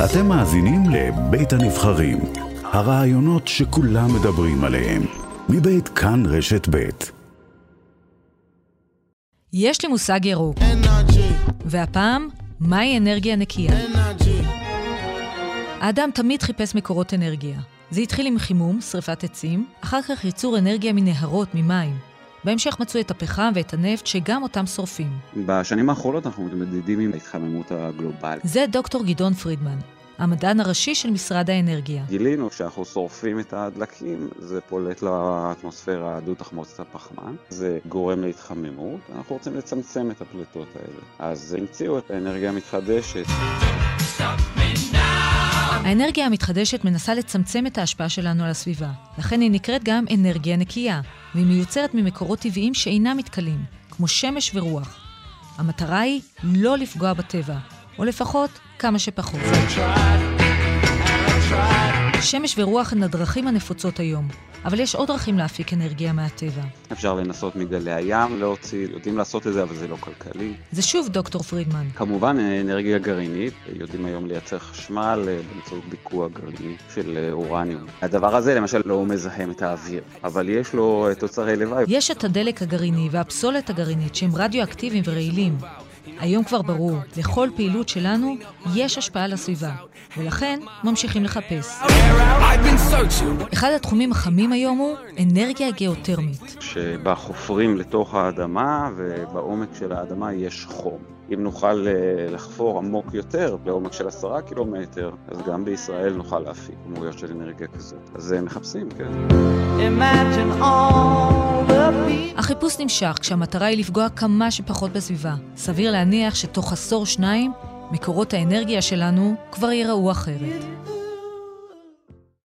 אתם מאזינים לבית הנבחרים, הרעיונות שכולם מדברים עליהם, מבית כאן רשת בית. יש לי מושג ירוק. והפעם, מהי אנרגיה נקייה? האדם תמיד חיפש מקורות אנרגיה. זה התחיל עם חימום, שרפת עצים, אחר כך ייצור אנרגיה מנהרות, ממים. בהמשך מצאו את הפחם ואת הנפט שגם אותם שורפים. בשנים האחרונות אנחנו מתמודדים עם ההתחממות הגלובלית. זה דוקטור גדעון פרידמן, המדען הראשי של משרד האנרגיה. גילינו שאנחנו שורפים את הדלקים, זה פולט לאטמוספירה דו-תחמוצת הפחמן, זה גורם להתחממות, אנחנו רוצים לצמצם את הפליטות האלה. אז המציאו את האנרגיה המתחדשת. האנרגיה המתחדשת מנסה לצמצם את ההשפעה שלנו על הסביבה, לכן היא נקראת גם אנרגיה נקייה, והיא מיוצרת ממקורות טבעיים שאינם מתכלים, כמו שמש ורוח. המטרה היא לא לפגוע בטבע, או לפחות כמה שפחות. שמש ורוח הן הדרכים הנפוצות היום, אבל יש עוד דרכים להפיק אנרגיה מהטבע. אפשר לנסות מגלי הים להוציא, יודעים לעשות את זה, אבל זה לא כלכלי. זה שוב דוקטור פרידמן. כמובן אנרגיה גרעינית, יודעים היום לייצר חשמל אה, באמצעות ביקוע גרעיני של אה, אורניום. הדבר הזה למשל לא מזהם את האוויר, אבל יש לו אה, תוצרי לוואי. יש את הדלק הגרעיני והפסולת הגרעינית שהם רדיואקטיביים ורעילים. היום כבר ברור, לכל פעילות שלנו יש השפעה על הסביבה, ולכן ממשיכים לחפש. אחד התחומים החמים היום הוא אנרגיה גיאותרמית. שבה חופרים לתוך האדמה, ובעומק של האדמה יש חום. אם נוכל אה, לחפור עמוק יותר, לעומק של עשרה קילומטר, אז גם בישראל נוכל להפיק כמויות של אנרגיה כזאת. אז מחפשים, כן. החיפוש נמשך כשהמטרה היא לפגוע כמה שפחות בסביבה. סביר להניח שתוך עשור שניים, מקורות האנרגיה שלנו כבר ייראו אחרת.